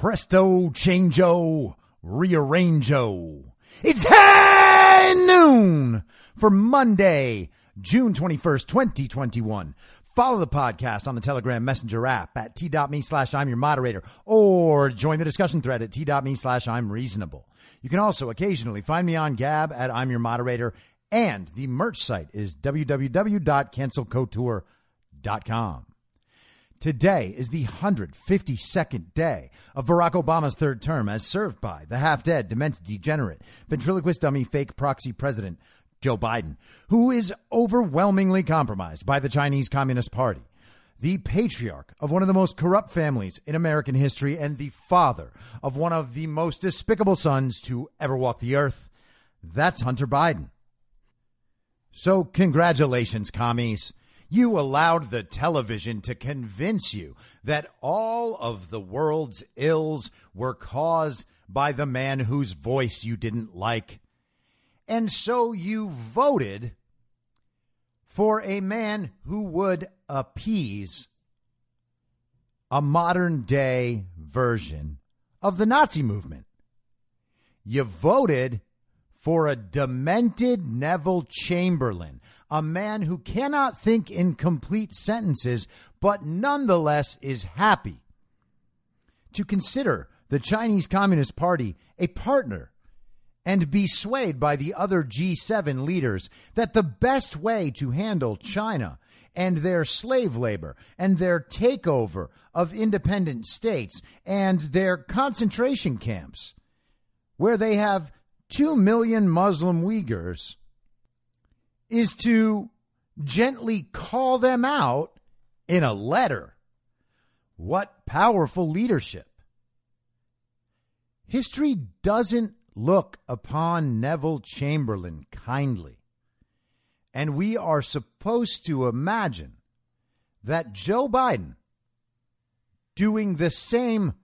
Presto, changeo, rearrangeo. It's high noon for Monday, June 21st, 2021. Follow the podcast on the Telegram Messenger app at t.me slash I'm your moderator or join the discussion thread at t.me slash I'm reasonable. You can also occasionally find me on Gab at I'm your moderator and the merch site is www.cancelcouture.com. Today is the 152nd day of Barack Obama's third term as served by the half dead, demented, degenerate, ventriloquist dummy, fake proxy president Joe Biden, who is overwhelmingly compromised by the Chinese Communist Party, the patriarch of one of the most corrupt families in American history, and the father of one of the most despicable sons to ever walk the earth. That's Hunter Biden. So, congratulations, commies. You allowed the television to convince you that all of the world's ills were caused by the man whose voice you didn't like. And so you voted for a man who would appease a modern day version of the Nazi movement. You voted for a demented Neville Chamberlain, a man who cannot think in complete sentences, but nonetheless is happy. To consider the Chinese Communist Party a partner and be swayed by the other G7 leaders that the best way to handle China and their slave labor and their takeover of independent states and their concentration camps, where they have 2 million Muslim Uyghurs, is to gently call them out in a letter. What powerful leadership! History doesn't look upon Neville Chamberlain kindly. And we are supposed to imagine that Joe Biden doing the same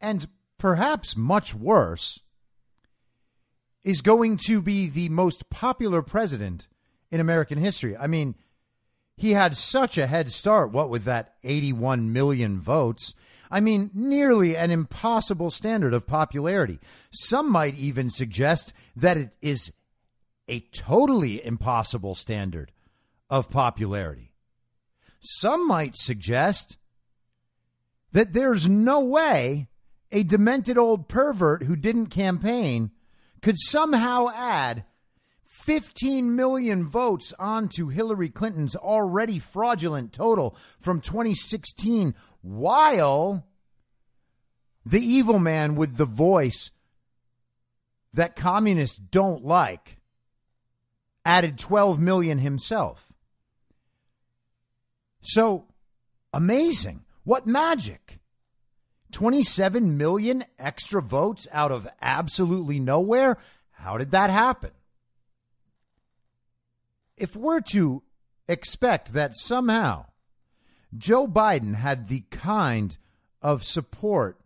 and perhaps much worse is going to be the most popular president in American history. I mean, he had such a head start, what with that 81 million votes. I mean, nearly an impossible standard of popularity. Some might even suggest that it is a totally impossible standard of popularity. Some might suggest that there's no way a demented old pervert who didn't campaign could somehow add 15 million votes onto Hillary Clinton's already fraudulent total from 2016 while the evil man with the voice that communists don't like added 12 million himself. So amazing. What magic. 27 million extra votes out of absolutely nowhere? How did that happen? If we're to expect that somehow Joe Biden had the kind of support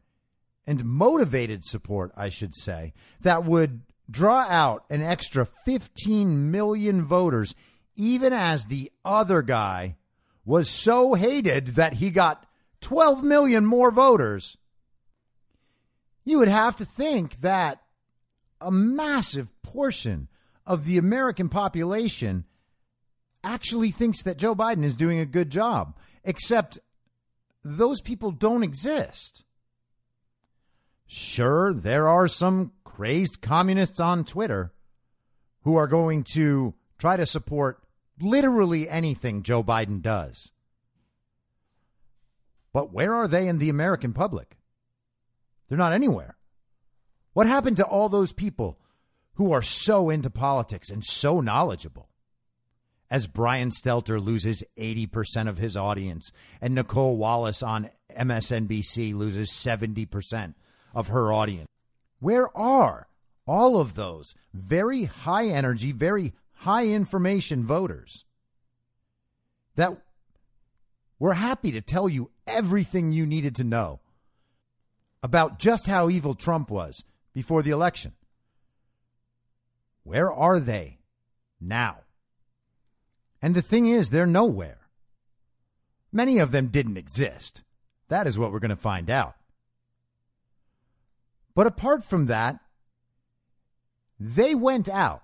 and motivated support, I should say, that would draw out an extra 15 million voters, even as the other guy was so hated that he got 12 million more voters, you would have to think that a massive portion of the American population actually thinks that Joe Biden is doing a good job, except those people don't exist. Sure, there are some crazed communists on Twitter who are going to try to support literally anything Joe Biden does. But where are they in the American public? They're not anywhere. What happened to all those people who are so into politics and so knowledgeable as Brian Stelter loses 80% of his audience and Nicolle Wallace on MSNBC loses 70% of her audience. Where are all of those very high energy, very high information voters that were happy to tell you everything you needed to know about just how evil Trump was before the election? Where are they now? And the thing is, they're nowhere. Many of them didn't exist. That is what we're going to find out. But apart from that, they went out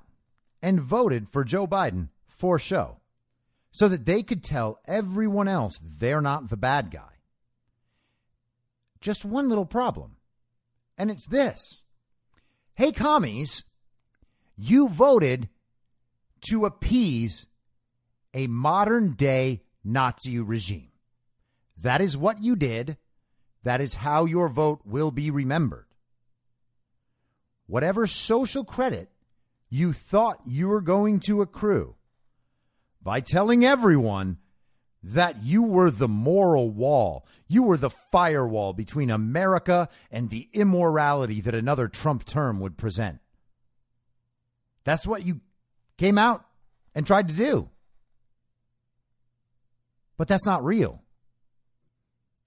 and voted for Joe Biden for show so that they could tell everyone else they're not the bad guy. Just one little problem, and it's this Hey, commies, you voted to appease a modern day Nazi regime. That is what you did. That is how your vote will be remembered. Whatever social credit you thought you were going to accrue by telling everyone that you were the moral wall, you were the firewall between America and the immorality that another Trump term would present. That's what you came out and tried to do. But that's not real.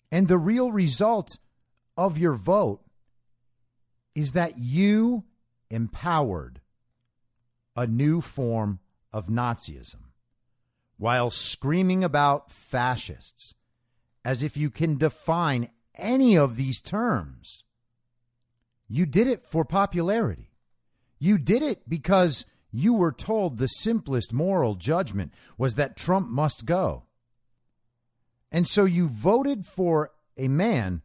And the real result of your vote is that you empowered a new form of Nazism while screaming about fascists as if you can define any of these terms. You did it for popularity. You did it because you were told the simplest moral judgment was that Trump must go. And so you voted for a man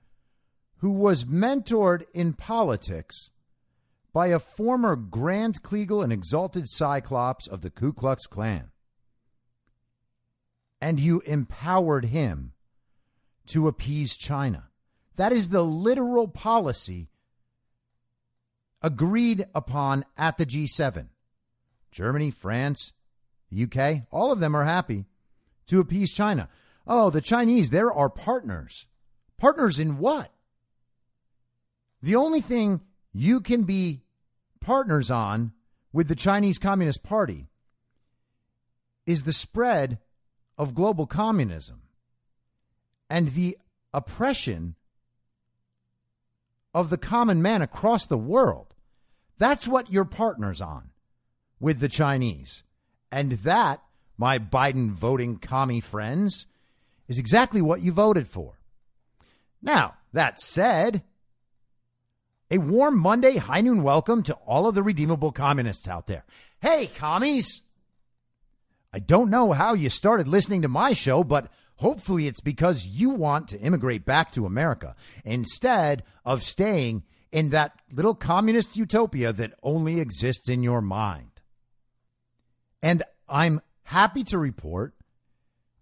who was mentored in politics by a former Grand Kleagle and exalted Cyclops of the Ku Klux Klan. And you empowered him to appease China. That is the literal policy agreed upon at the G7. Germany, France, the UK, all of them are happy to appease China. Oh, the Chinese, they're our partners. Partners in what? The only thing you can be partners on with the Chinese Communist Party is the spread of global communism and the oppression of the common man across the world. That's what you're partners on with the Chinese. And that, my Biden voting commie friends, is exactly what you voted for. Now, that said, a warm Monday high noon welcome to all of the redeemable communists out there. Hey, commies! I don't know how you started listening to my show, but hopefully it's because you want to immigrate back to America instead of staying in that little communist utopia that only exists in your mind. And I'm happy to report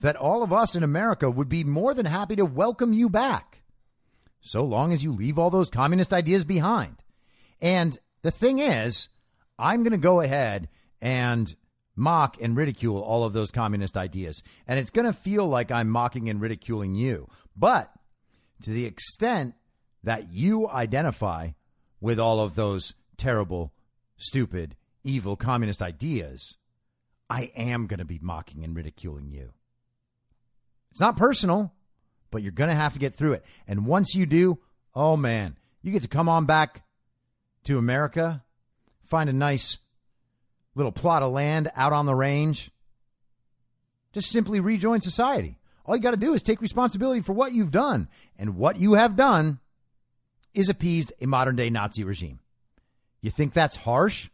that all of us in America would be more than happy to welcome you back, so long as you leave all those communist ideas behind. And the thing is, I'm going to go ahead and mock and ridicule all of those communist ideas. And it's going to feel like I'm mocking and ridiculing you. But to the extent that you identify with all of those terrible, stupid, evil communist ideas, I am going to be mocking and ridiculing you. It's not personal, but you're going to have to get through it. And once you do, oh man, you get to come on back to America, find a nice little plot of land out on the range. Just simply rejoin society. All you got to do is take responsibility for what you've done. And what you have done is appeased a modern day Nazi regime. You think that's harsh?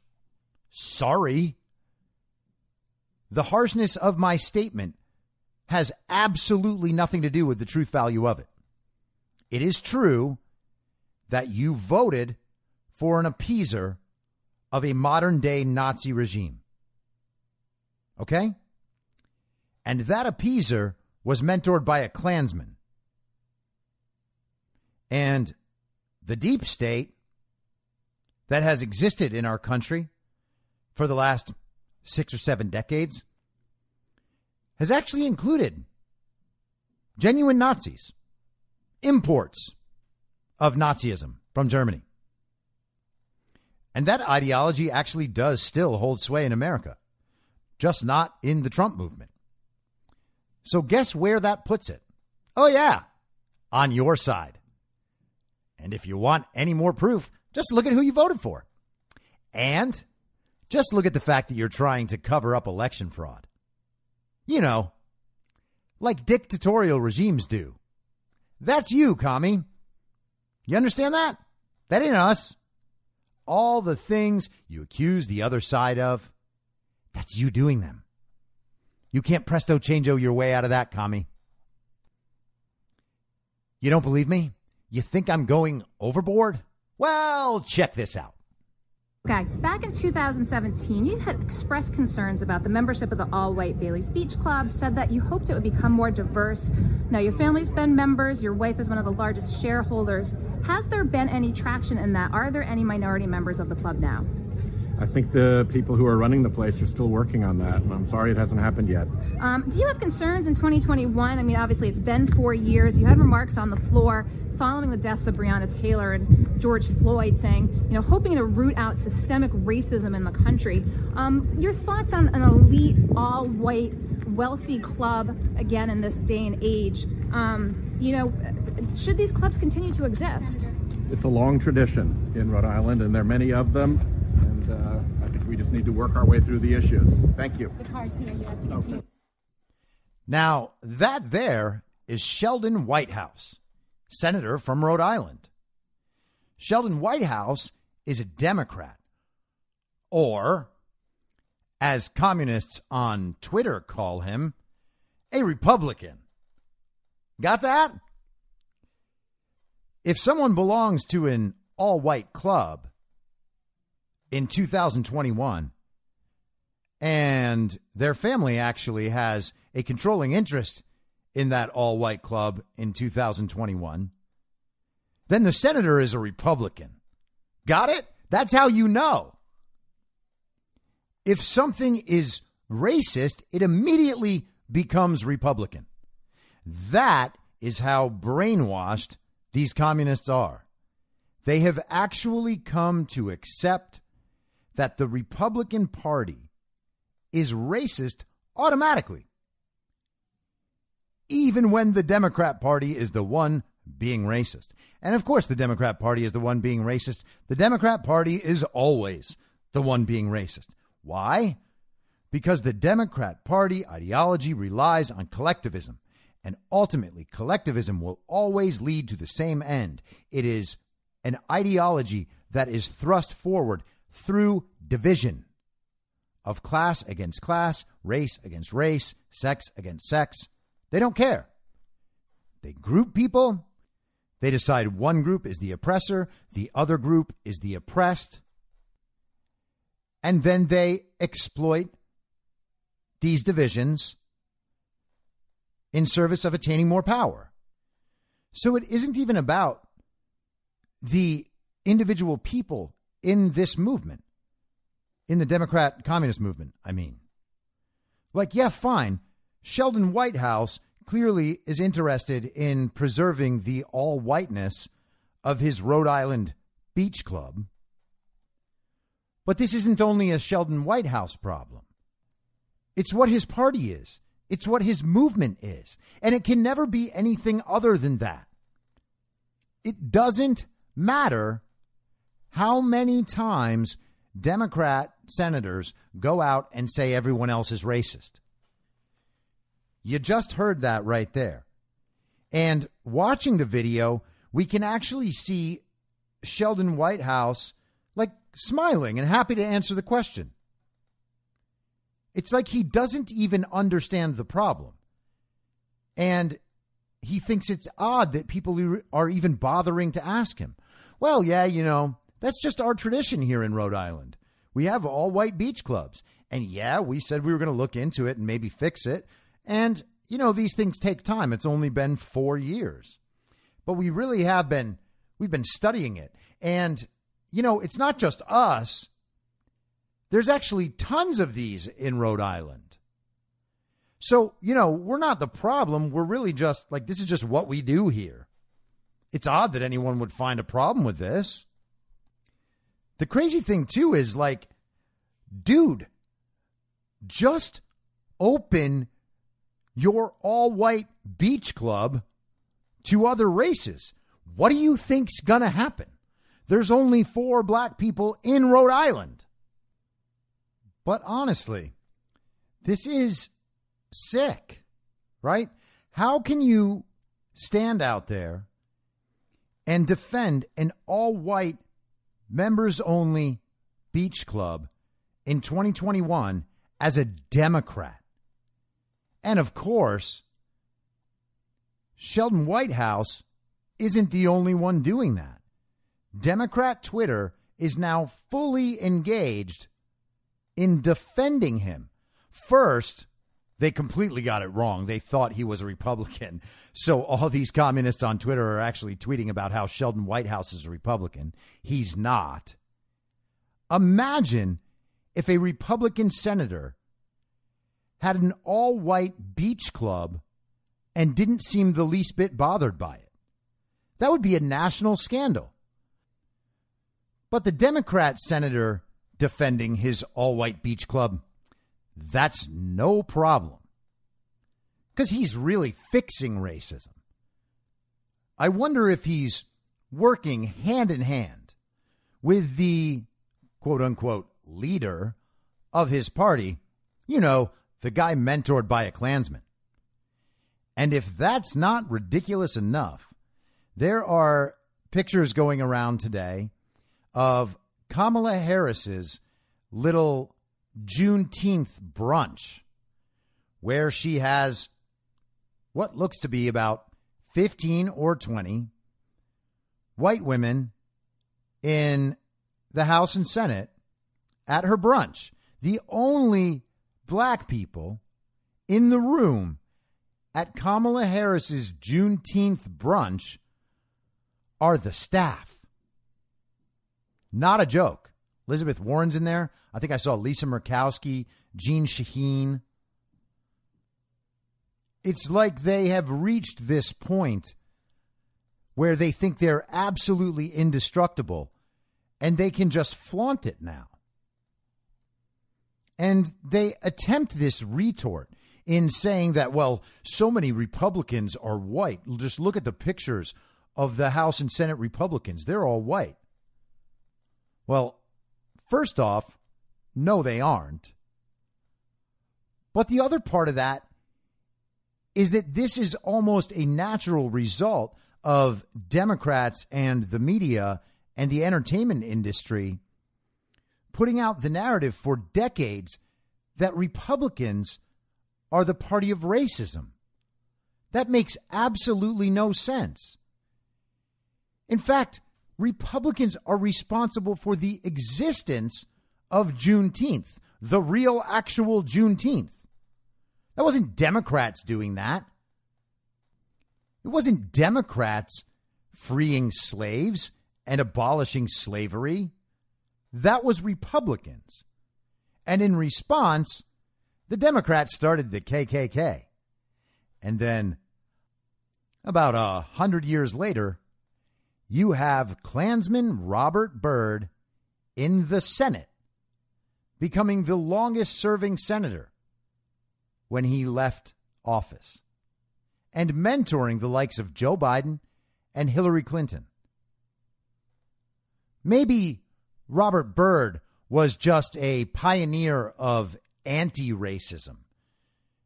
Sorry. The harshness of my statement has absolutely nothing to do with the truth value of it. It is true that you voted for an appeaser of a modern day Nazi regime. Okay? And that appeaser was mentored by a Klansman. And the deep state that has existed in our country for the last six or seven decades has actually included genuine Nazis, imports of Nazism from Germany. And that ideology actually does still hold sway in America, just not in the Trump movement. So, guess where that puts it? Oh, yeah, on your side. And if you want any more proof, just look at who you voted for. And just look at the fact that you're trying to cover up election fraud. You know, like dictatorial regimes do. That's you, commie. You understand that? That ain't us. All the things you accuse the other side of, that's you doing them. You can't presto changeo your way out of that, commie. You don't believe me? You think I'm going overboard? Well, check this out. Okay, back in 2017, you had expressed concerns about the membership of the all white Bailey's Beach Club, said that you hoped it would become more diverse. Now, your family's been members, your wife is one of the largest shareholders. Has there been any traction in that? Are there any minority members of the club now? I think the people who are running the place are still working on that, and I'm sorry it hasn't happened yet. Um, do you have concerns in 2021? I mean, obviously, it's been four years. You had remarks on the floor following the deaths of Breonna Taylor and George Floyd, saying, you know, hoping to root out systemic racism in the country. Um, your thoughts on an elite, all white, wealthy club, again, in this day and age? Um, you know, should these clubs continue to exist? It's a long tradition in Rhode Island, and there are many of them. And uh, I think we just need to work our way through the issues. Thank you. The car's here. You have to continue. Now, that there is Sheldon Whitehouse senator from Rhode Island. Sheldon Whitehouse is a Democrat, or, as communists on Twitter call him, a Republican. Got that? If someone belongs to an all white club in 2021 and their family actually has a controlling interest in that all white club in 2021, then the senator is a Republican. Got it? That's how you know. If something is racist, it immediately becomes Republican. That is how brainwashed these communists are. They have actually come to accept that the Republican Party is racist automatically even when the Democrat Party is the one being racist. And of course, the Democrat Party is the one being racist. The Democrat Party is always the one being racist. Why? Because the Democrat Party ideology relies on collectivism. And ultimately, collectivism will always lead to the same end. It is an ideology that is thrust forward through division of class against class, race against race, sex against sex. They don't care. They group people. They decide one group is the oppressor, the other group is the oppressed. And then they exploit these divisions in service of attaining more power. So it isn't even about the individual people in this movement, in the Democrat Communist movement, I mean. Like, yeah, fine. Sheldon Whitehouse clearly is interested in preserving the all whiteness of his Rhode Island beach club. But this isn't only a Sheldon Whitehouse problem. It's what his party is. It's what his movement is. And it can never be anything other than that. It doesn't matter how many times Democrat senators go out and say everyone else is racist. You just heard that right there. And watching the video, we can actually see Sheldon Whitehouse like smiling and happy to answer the question. It's like he doesn't even understand the problem. And he thinks it's odd that people are even bothering to ask him. Well, yeah, you know, that's just our tradition here in Rhode Island. We have all white beach clubs. And yeah, we said we were going to look into it and maybe fix it. And, you know, these things take time. It's only been four years. But we really have been, we've been studying it. And, you know, it's not just us, there's actually tons of these in Rhode Island. So, you know, we're not the problem. We're really just like, this is just what we do here. It's odd that anyone would find a problem with this. The crazy thing, too, is like, dude, just open your all white beach club to other races. What do you think's going to happen? There's only four black people in Rhode Island. But honestly, this is sick, right? How can you stand out there and defend an all white, members only beach club in 2021 as a Democrat? And of course, Sheldon Whitehouse isn't the only one doing that. Democrat Twitter is now fully engaged in defending him. First, they completely got it wrong. They thought he was a Republican. So all these communists on Twitter are actually tweeting about how Sheldon Whitehouse is a Republican. He's not. Imagine if a Republican senator had an all white beach club and didn't seem the least bit bothered by it. That would be a national scandal. But the Democrat senator defending his all white beach club, that's no problem. Because he's really fixing racism. I wonder if he's working hand in hand with the quote unquote leader of his party, you know, the guy mentored by a Klansman. And if that's not ridiculous enough, there are pictures going around today of Kamala Harris's little Juneteenth brunch, where she has what looks to be about 15 or 20 white women in the House and Senate at her brunch. The only black people in the room at Kamala Harris's Juneteenth brunch are the staff. Not a joke. Elizabeth Warren's in there. I think I saw Lisa Murkowski, Jeanne Shaheen. It's like they have reached this point where they think they're absolutely indestructible and they can just flaunt it now. And they attempt this retort in saying that, well, so many Republicans are white. Just look at the pictures of the House and Senate Republicans. They're all white. Well, first off, no, they aren't. But the other part of that is that this is almost a natural result of Democrats and the media and the entertainment industry putting out the narrative for decades that Republicans are the party of racism. That makes absolutely no sense. In fact, Republicans are responsible for the existence of Juneteenth, the real, actual Juneteenth. That wasn't Democrats doing that. It wasn't Democrats freeing slaves and abolishing slavery. That was Republicans. And in response, the Democrats started the KKK. And then, about a hundred years later, you have Klansman Robert Byrd in the Senate, becoming the longest serving senator when he left office, and mentoring the likes of Joe Biden and Hillary Clinton. Maybe Robert Byrd was just a pioneer of anti racism.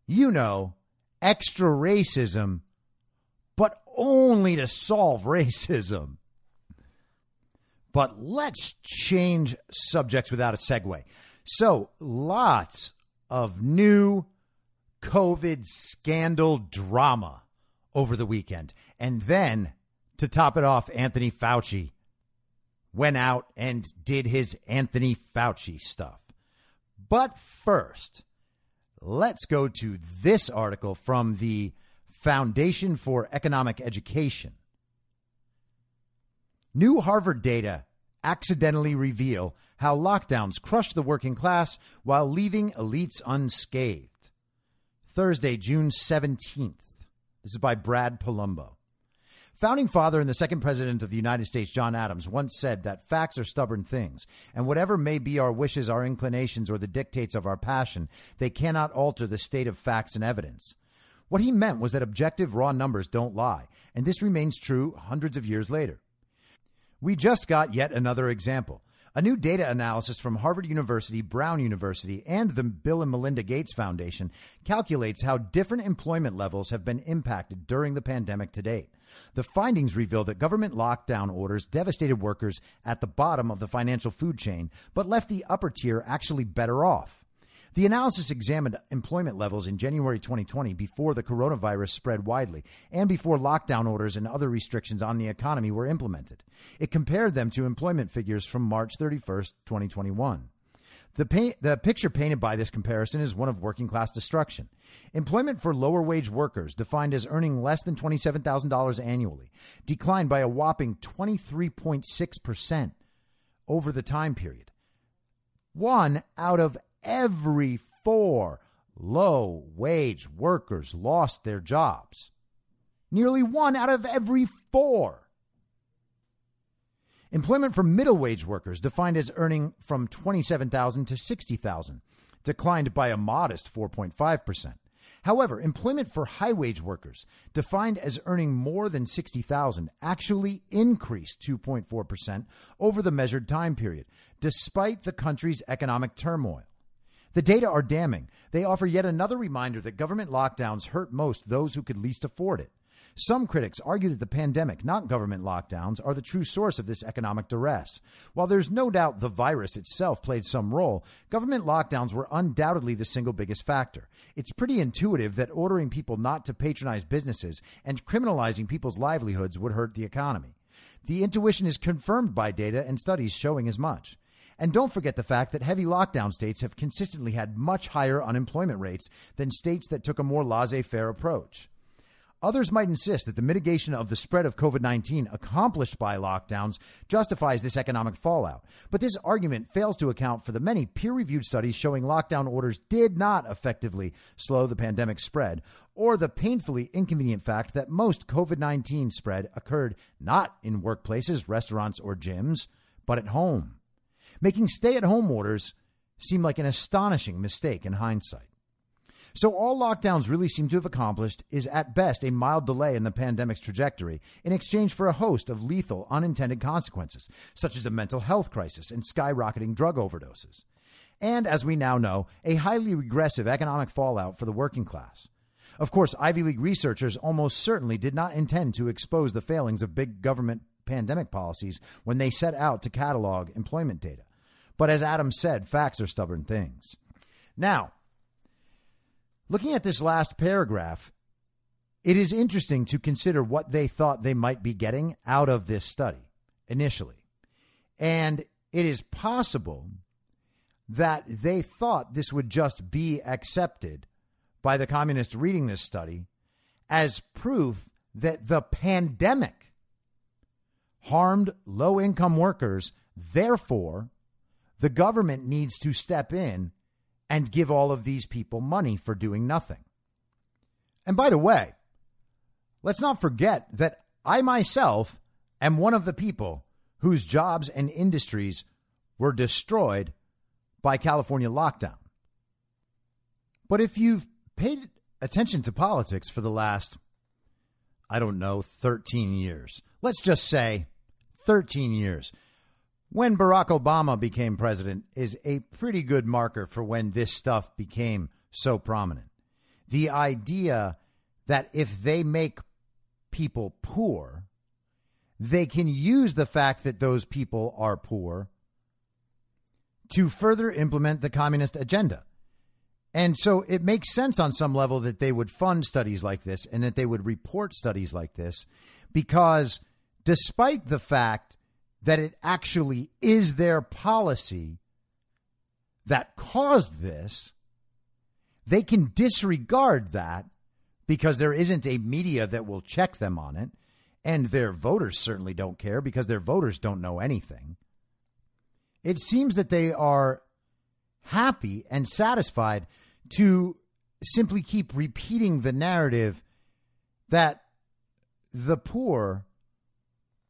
You know, extra racism, but only to solve racism. But let's change subjects without a segue. So, lots of new COVID scandal drama over the weekend. And then, to top it off, Anthony Fauci went out and did his Anthony Fauci stuff. But first, let's go to this article from the Foundation for Economic Education. New Harvard data accidentally reveal how lockdowns crush the working class while leaving elites unscathed. Thursday, June 17th. This is by Brad Polumbo. Founding father and the second president of the United States, John Adams, once said that facts are stubborn things, and whatever may be our wishes, our inclinations, or the dictates of our passion, they cannot alter the state of facts and evidence. What he meant was that objective raw numbers don't lie, and this remains true hundreds of years later. We just got yet another example. A new data analysis from Harvard University, Brown University, and the Bill and Melinda Gates Foundation calculates how different employment levels have been impacted during the pandemic to date. The findings reveal that government lockdown orders devastated workers at the bottom of the financial food chain, but left the upper tier actually better off. The analysis examined employment levels in January 2020 before the coronavirus spread widely and before lockdown orders and other restrictions on the economy were implemented. It compared them to employment figures from March 31, 2021. The, the picture painted by this comparison is one of working class destruction. Employment for lower wage workers, defined as earning less than $27,000 annually, declined by a whopping 23.6% over the time period. One out of every four low wage workers lost their jobs. Nearly one out of every four. Employment for middle wage workers, defined as earning from 27,000 to 60,000, declined by a modest 4.5%. However, employment for high wage workers, defined as earning more than 60,000, actually increased 2.4% over the measured time period, despite the country's economic turmoil. The data are damning. They offer yet another reminder that government lockdowns hurt most those who could least afford it. Some critics argue that the pandemic, not government lockdowns, are the true source of this economic duress. While there's no doubt the virus itself played some role, government lockdowns were undoubtedly the single biggest factor. It's pretty intuitive that ordering people not to patronize businesses and criminalizing people's livelihoods would hurt the economy. The intuition is confirmed by data and studies showing as much. And don't forget the fact that heavy lockdown states have consistently had much higher unemployment rates than states that took a more laissez faire approach. Others might insist that the mitigation of the spread of COVID 19 accomplished by lockdowns justifies this economic fallout. But this argument fails to account for the many peer reviewed studies showing lockdown orders did not effectively slow the pandemic spread, or the painfully inconvenient fact that most COVID 19 spread occurred not in workplaces, restaurants, or gyms, but at home, making stay at home orders seem like an astonishing mistake in hindsight. So, all lockdowns really seem to have accomplished is at best a mild delay in the pandemic's trajectory in exchange for a host of lethal unintended consequences, such as a mental health crisis and skyrocketing drug overdoses. And, as we now know, a highly regressive economic fallout for the working class. Of course, Ivy League researchers almost certainly did not intend to expose the failings of big government pandemic policies when they set out to catalog employment data. But as Adam said, facts are stubborn things. Now, Looking at this last paragraph, it is interesting to consider what they thought they might be getting out of this study initially. And it is possible that they thought this would just be accepted by the communists reading this study as proof that the pandemic harmed low income workers. Therefore, the government needs to step in and give all of these people money for doing nothing. And by the way, let's not forget that I myself am one of the people whose jobs and industries were destroyed by California lockdown. But if you've paid attention to politics for the last, I don't know, 13 years, let's just say 13 years, when Barack Obama became president is a pretty good marker for when this stuff became so prominent. The idea that if they make people poor, they can use the fact that those people are poor to further implement the communist agenda. And so it makes sense on some level that they would fund studies like this and that they would report studies like this because despite the fact that it actually is their policy that caused this, they can disregard that because there isn't a media that will check them on it. And their voters certainly don't care because their voters don't know anything. It seems that they are happy and satisfied to simply keep repeating the narrative that the poor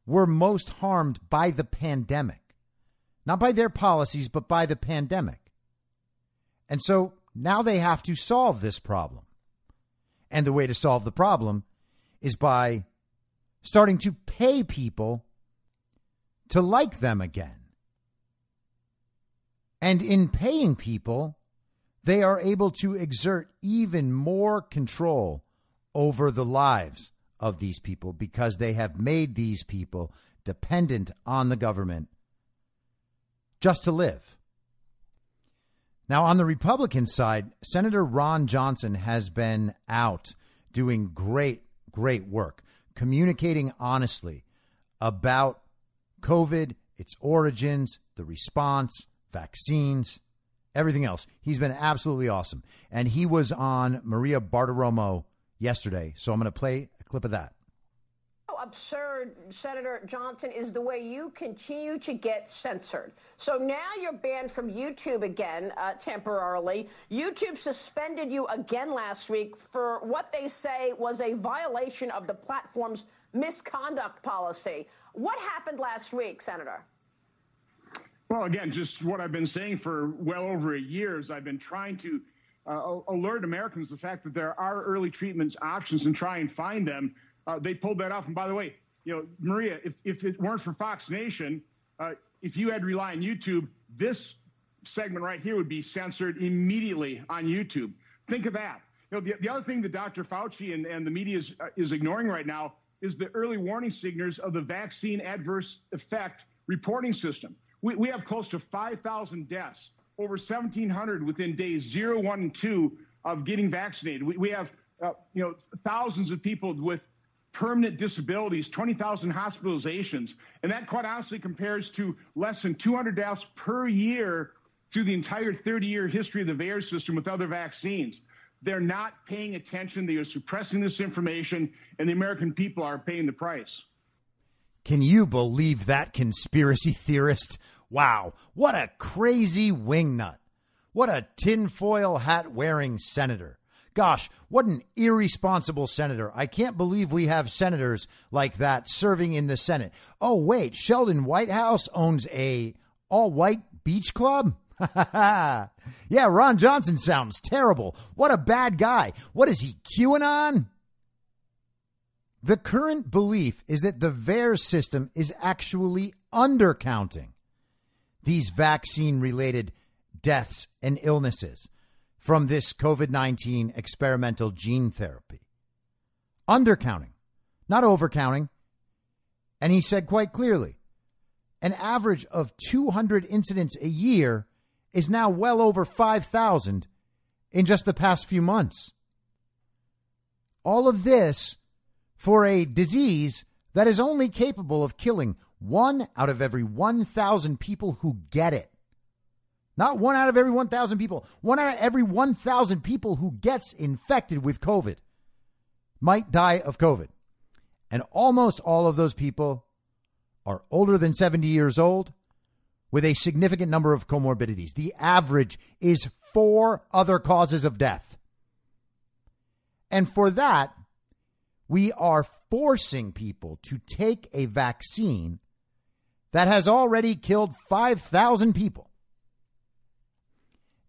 were most harmed by the pandemic. Not by their policies, but by the pandemic. And so now they have to solve this problem. And the way to solve the problem is by starting to pay people to like them again. And in paying people, they are able to exert even more control over the lives of these people because they have made these people dependent on the government just to live. Now, on the Republican side, Senator Ron Johnson has been out doing great, great work, communicating honestly about COVID, its origins, the response, vaccines, everything else. He's been absolutely awesome. And he was on Maria Bartiromo yesterday. So I'm going to play clip of that absurd, Senator Johnson, is the way you continue to get censored. So now you're banned from YouTube again uh, temporarily. YouTube suspended you again last week for what they say was a violation of the platform's misconduct policy. What happened last week, Senator? Well, again, just what I've been saying for well over a year is I've been trying to uh, alert Americans the fact that there are early treatments options and try and find them. Uh, they pulled that off. And by the way, you know, Maria, if, if it weren't for Fox Nation, uh, if you had to rely on YouTube, this segment right here would be censored immediately on YouTube. Think of that. You know, the, the other thing that Dr. Fauci and, and the media is, uh, is ignoring right now is the early warning signals of the vaccine adverse effect reporting system. We, we have close to 5,000 deaths, over 1,700 within days zero, one, and two of getting vaccinated. We, we have, uh, you know, thousands of people with permanent disabilities, 20,000 hospitalizations. And that quite honestly compares to less than 200 deaths per year through the entire 30 year history of the VAERS system with other vaccines. They're not paying attention. They are suppressing this information, and the American people are paying the price. Can you believe that conspiracy theorist? Wow, what a crazy wingnut. What a tinfoil hat wearing senator. Gosh, what an irresponsible senator. I can't believe we have senators like that serving in the Senate. Oh, wait, Sheldon Whitehouse owns a all white beach club? yeah, Ron Johnson sounds terrible. What a bad guy. What is he, QAnon? The current belief is that the VAERS system is actually undercounting these vaccine related deaths and illnesses from this COVID 19 experimental gene therapy. Undercounting, not overcounting. And he said quite clearly an average of 200 incidents a year is now well over 5,000 in just the past few months. All of this for a disease that is only capable of killing one out of every 1,000 people who get it. Not one out of every 1,000 people. One out of every 1,000 people who gets infected with COVID might die of COVID. And almost all of those people are older than 70 years old with a significant number of comorbidities. The average is four other causes of death. And for that, we are forcing people to take a vaccine that has already killed 5,000 people.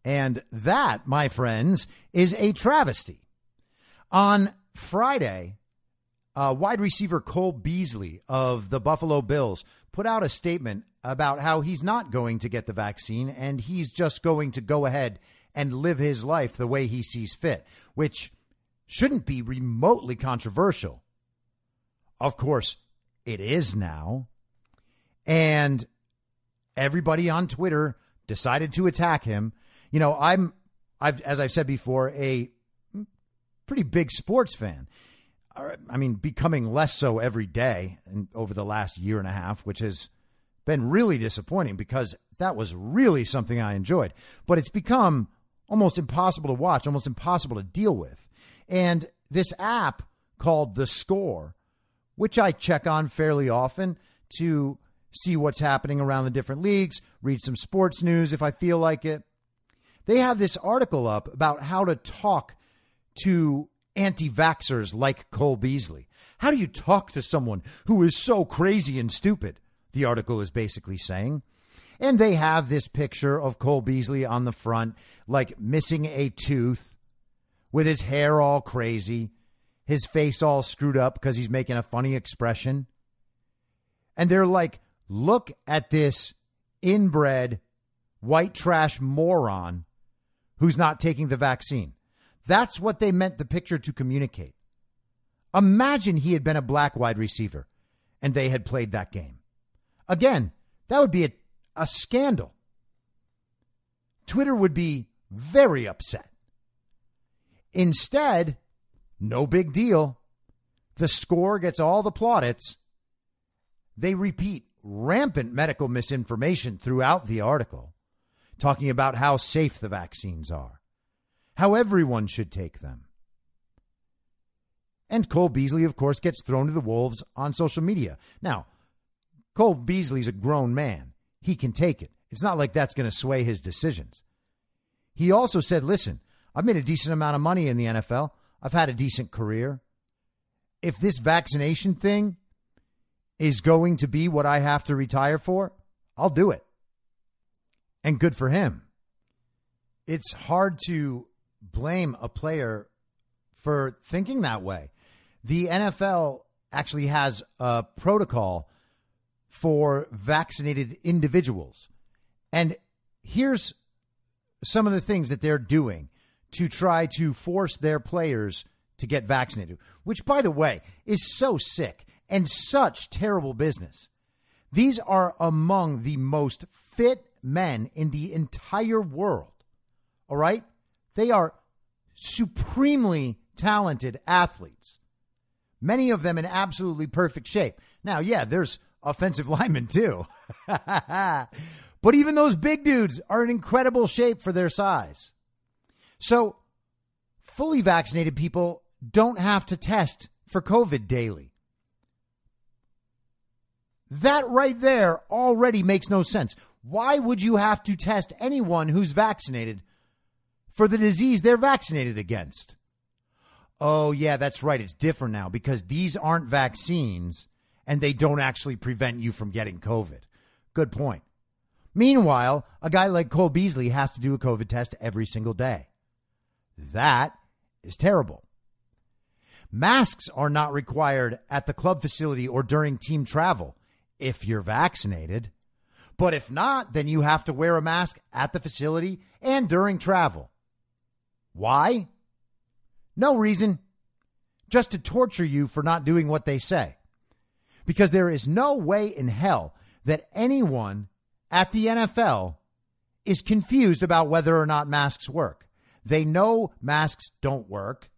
And that, my friends, is a travesty. On Friday, uh, wide receiver Cole Beasley of the Buffalo Bills put out a statement about how he's not going to get the vaccine and he's just going to go ahead and live his life the way he sees fit, which shouldn't be remotely controversial. Of course, it is now. And everybody on Twitter decided to attack him you know, I'm, I've, as I've said before, a pretty big sports fan. I mean, becoming less so every day and over the last year and a half, which has been really disappointing because that was really something I enjoyed. But it's become almost impossible to watch, almost impossible to deal with. And this app called The Score, which I check on fairly often to see what's happening around the different leagues, read some sports news if I feel like it. They have this article up about how to talk to anti vaxxers like Cole Beasley? How do you talk to someone who is so crazy and stupid? The article is basically saying. And they have this picture of Cole Beasley on the front, like missing a tooth, with his hair all crazy, his face all screwed up because he's making a funny expression. And they're like, look at this inbred white trash moron who's not taking the vaccine. That's what they meant the picture to communicate. Imagine he had been a black wide receiver and they had played that game. Again, that would be a, a scandal. Twitter would be very upset. Instead, no big deal. The score gets all the plaudits. They repeat rampant medical misinformation throughout the article, talking about how safe the vaccines are, how everyone should take them. And Cole Beasley, of course, gets thrown to the wolves on social media. Now, Cole Beasley's a grown man. He can take it. It's not like that's going to sway his decisions. He also said, listen, I've made a decent amount of money in the NFL. I've had a decent career. If this vaccination thing is going to be what I have to retire for, I'll do it. And good for him. It's hard to blame a player for thinking that way. The NFL actually has a protocol for vaccinated individuals. And here's some of the things that they're doing to try to force their players to get vaccinated, which, by the way, is so sick and such terrible business. These are among the most fit men in the entire world. All right? They are supremely talented athletes, many of them in absolutely perfect shape. Now, yeah, there's offensive linemen too. but even those big dudes are in incredible shape for their size. So, fully vaccinated people don't have to test for COVID daily. That right there already makes no sense. Why would you have to test anyone who's vaccinated for the disease they're vaccinated against? Oh, yeah, that's right. It's different now because these aren't vaccines and they don't actually prevent you from getting COVID. Good point. Meanwhile, a guy like Cole Beasley has to do a COVID test every single day. That is terrible. Masks are not required at the club facility or during team travel if you're vaccinated. But if not, then you have to wear a mask at the facility and during travel. Why? No reason. Just to torture you for not doing what they say. Because there is no way in hell that anyone at the NFL is confused about whether or not masks work. They know masks don't work,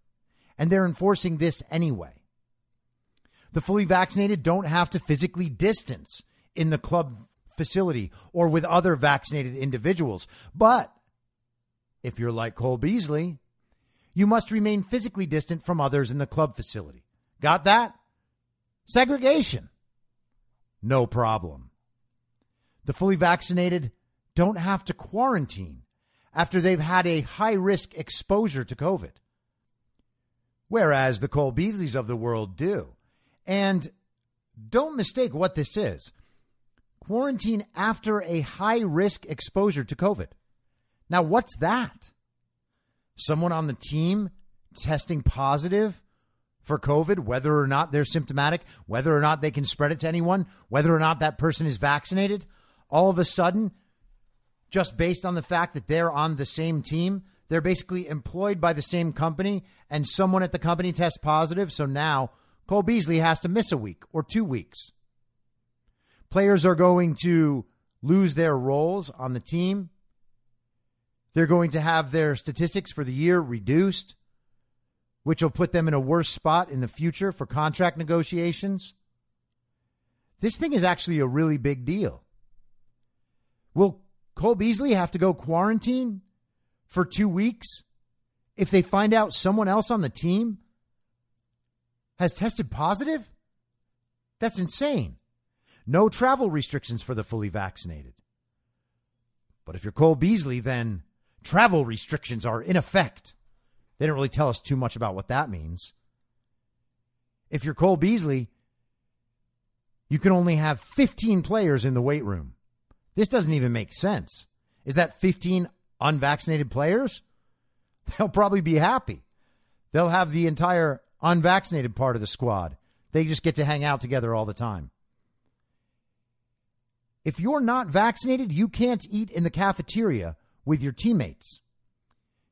and they're enforcing this anyway. The fully vaccinated don't have to physically distance in the club facility or with other vaccinated individuals. But if you're like Cole Beasley, you must remain physically distant from others in the club facility. Got that? Segregation. No problem. The fully vaccinated don't have to quarantine after they've had a high risk exposure to COVID. Whereas the Cole Beasleys of the world do. And don't mistake what this is quarantine after a high risk exposure to COVID. Now, what's that? Someone on the team testing positive for COVID, whether or not they're symptomatic, whether or not they can spread it to anyone, whether or not that person is vaccinated, all of a sudden, just based on the fact that they're on the same team, they're basically employed by the same company and someone at the company tests positive. So now Cole Beasley has to miss a week or two weeks. Players are going to lose their roles on the team. They're going to have their statistics for the year reduced which will put them in a worse spot in the future for contract negotiations. This thing is actually a really big deal. Will Cole Beasley have to go quarantine for two weeks if they find out someone else on the team has tested positive? That's insane. No travel restrictions for the fully vaccinated. But if you're Cole Beasley, then travel restrictions are in effect. They didn't really tell us too much about what that means. If you're Cole Beasley, you can only have 15 players in the weight room. This doesn't even make sense. Is that 15 unvaccinated players? They'll probably be happy. They'll have the entire unvaccinated part of the squad. They just get to hang out together all the time. If you're not vaccinated, you can't eat in the cafeteria with your teammates.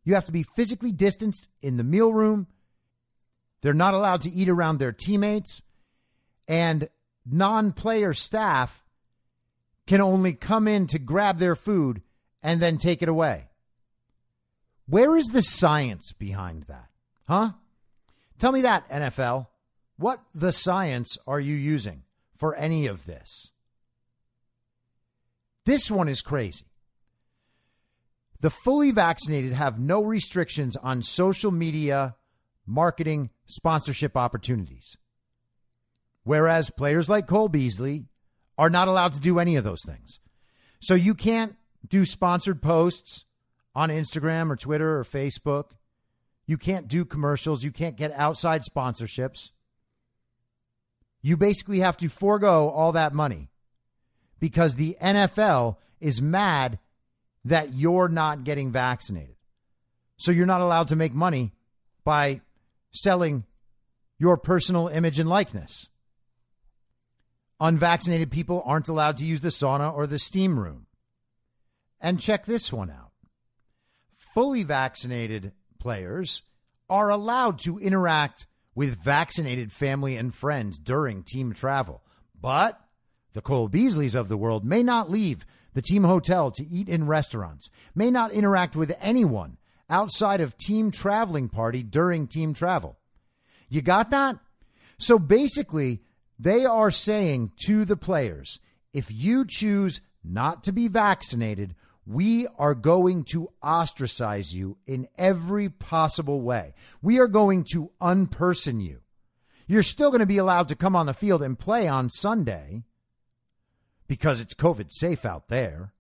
You have to be physically distanced in the meal room. They're not allowed to eat around their teammates. And non player staff can only come in to grab their food and then take it away. Where is the science behind that? Huh? Tell me that, NFL. What the science are you using for any of this? This one is crazy. The fully vaccinated have no restrictions on social media, marketing, sponsorship opportunities. Whereas players like Cole Beasley are not allowed to do any of those things. So you can't do sponsored posts on Instagram or Twitter or Facebook. You can't do commercials. You can't get outside sponsorships. You basically have to forego all that money because the NFL is mad that you're not getting vaccinated. So you're not allowed to make money by selling your personal image and likeness. Unvaccinated people aren't allowed to use the sauna or the steam room. And check this one out fully vaccinated players are allowed to interact with vaccinated family and friends during team travel. But the Cole Beasleys of the world may not leave the team hotel to eat in restaurants, may not interact with anyone outside of team traveling party during team travel. You got that? So basically, they are saying to the players if you choose not to be vaccinated, we are going to ostracize you in every possible way. We are going to unperson you. You're still going to be allowed to come on the field and play on Sunday because it's COVID safe out there.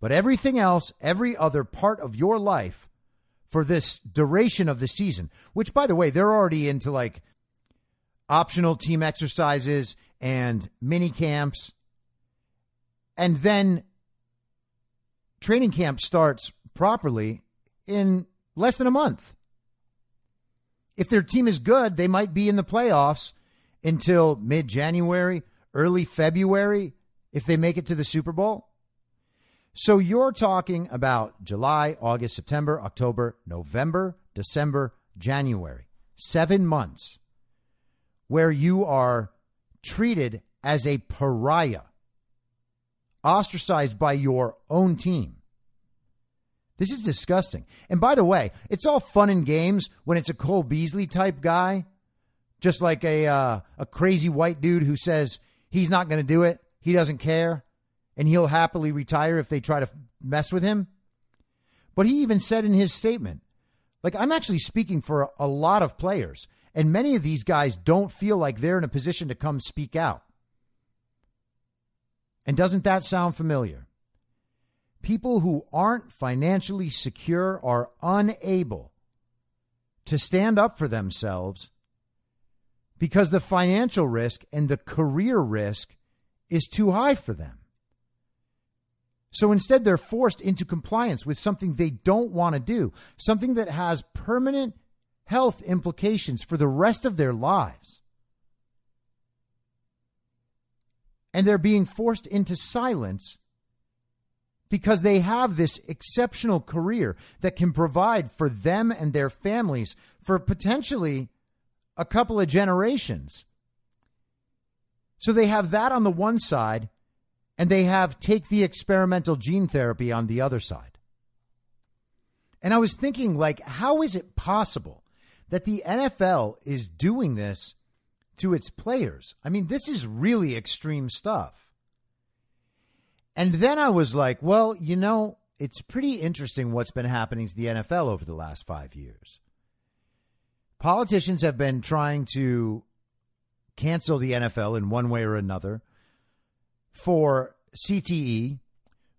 But everything else, every other part of your life for this duration of the season, which, by the way, they're already into like optional team exercises and mini camps. And then training camp starts properly in less than a month. If their team is good, they might be in the playoffs until mid January early February if they make it to the Super Bowl. So you're talking about July, August, September, October, November, December, January. Seven months where you are treated as a pariah, ostracized by your own team. This is disgusting. And by the way, it's all fun and games when it's a Cole Beasley type guy, just like a uh, a crazy white dude who says He's not going to do it. He doesn't care. And he'll happily retire if they try to mess with him. But he even said in his statement, like, I'm actually speaking for a lot of players, and many of these guys don't feel like they're in a position to come speak out. And doesn't that sound familiar? People who aren't financially secure are unable to stand up for themselves because the financial risk and the career risk is too high for them. So instead, they're forced into compliance with something they don't want to do, something that has permanent health implications for the rest of their lives. And they're being forced into silence because they have this exceptional career that can provide for them and their families for potentially a couple of generations. So they have that on the one side, and they have take the experimental gene therapy on the other side. And I was thinking, like, how is it possible that the NFL is doing this to its players? I mean, this is really extreme stuff. And then I was like, well, you know, it's pretty interesting what's been happening to the NFL over the last five years politicians have been trying to cancel the NFL in one way or another for CTE,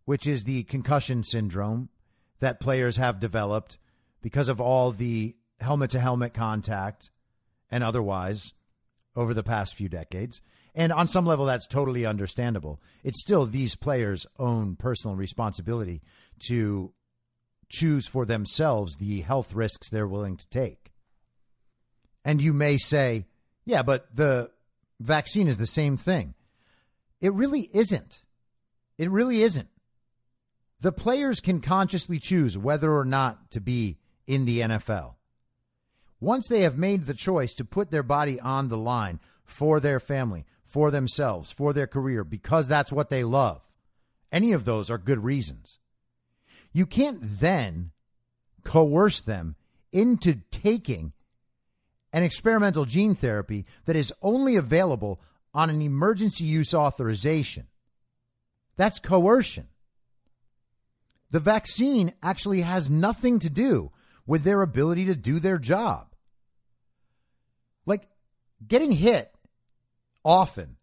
which is the concussion syndrome that players have developed because of all the helmet to helmet contact and otherwise over the past few decades. And on some level, that's totally understandable. It's still these players' own personal responsibility to choose for themselves the health risks they're willing to take. And you may say, yeah, but the vaccine is the same thing. It really isn't. It really isn't. The players can consciously choose whether or not to be in the NFL. Once they have made the choice to put their body on the line for their family, for themselves, for their career, because that's what they love, any of those are good reasons. You can't then coerce them into taking an experimental gene therapy that is only available on an emergency use authorization. That's coercion. The vaccine actually has nothing to do with their ability to do their job. Getting hit often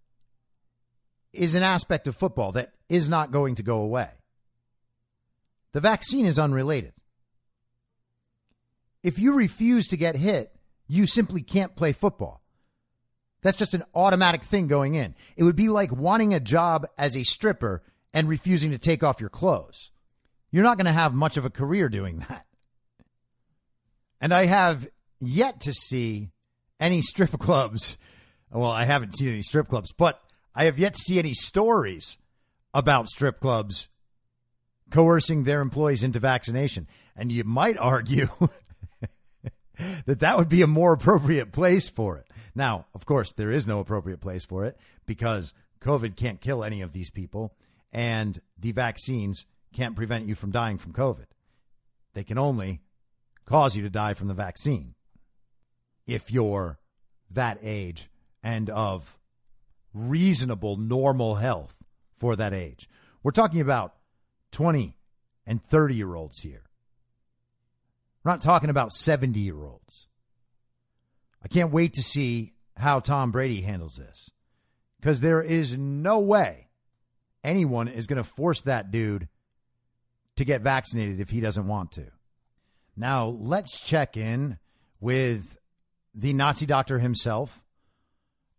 is an aspect of football that is not going to go away. The vaccine is unrelated. If you refuse to get hit, you simply can't play football. That's just an automatic thing going in. It would be like wanting a job as a stripper and refusing to take off your clothes. You're not going to have much of a career doing that. And I have yet to see any strip clubs. Well, I haven't seen any strip clubs, but I have yet to see any stories about strip clubs coercing their employees into vaccination. And you might argue that that would be a more appropriate place for it. Now, of course, there is no appropriate place for it because COVID can't kill any of these people and the vaccines can't prevent you from dying from COVID. They can only cause you to die from the vaccine if you're that age and of reasonable, normal health for that age. We're talking about 20 and 30 year olds here. We're not talking about 70 year olds. I can't wait to see how Tom Brady handles this because there is no way anyone is going to force that dude to get vaccinated if he doesn't want to. Now, let's check in with the Nazi doctor himself,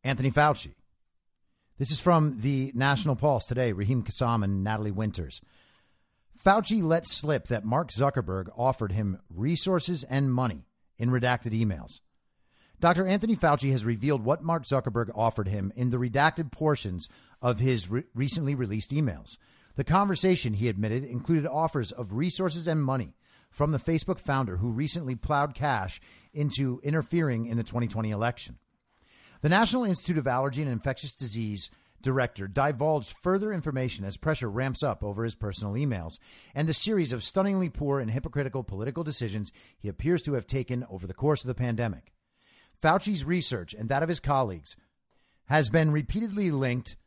Anthony Fauci. This is from the National Pulse today, Raheem Kassam and Natalie Winters. Fauci let slip that Mark Zuckerberg offered him resources and money in redacted emails. Dr. Anthony Fauci has revealed what Mark Zuckerberg offered him in the redacted portions of his re- recently released emails. The conversation, he admitted, included offers of resources and money from the Facebook founder who recently plowed cash into interfering in the 2020 election. The National Institute of Allergy and Infectious Disease director divulged further information as pressure ramps up over his personal emails and the series of stunningly poor and hypocritical political decisions he appears to have taken over the course of the pandemic. Fauci's research and that of his colleagues has been repeatedly linked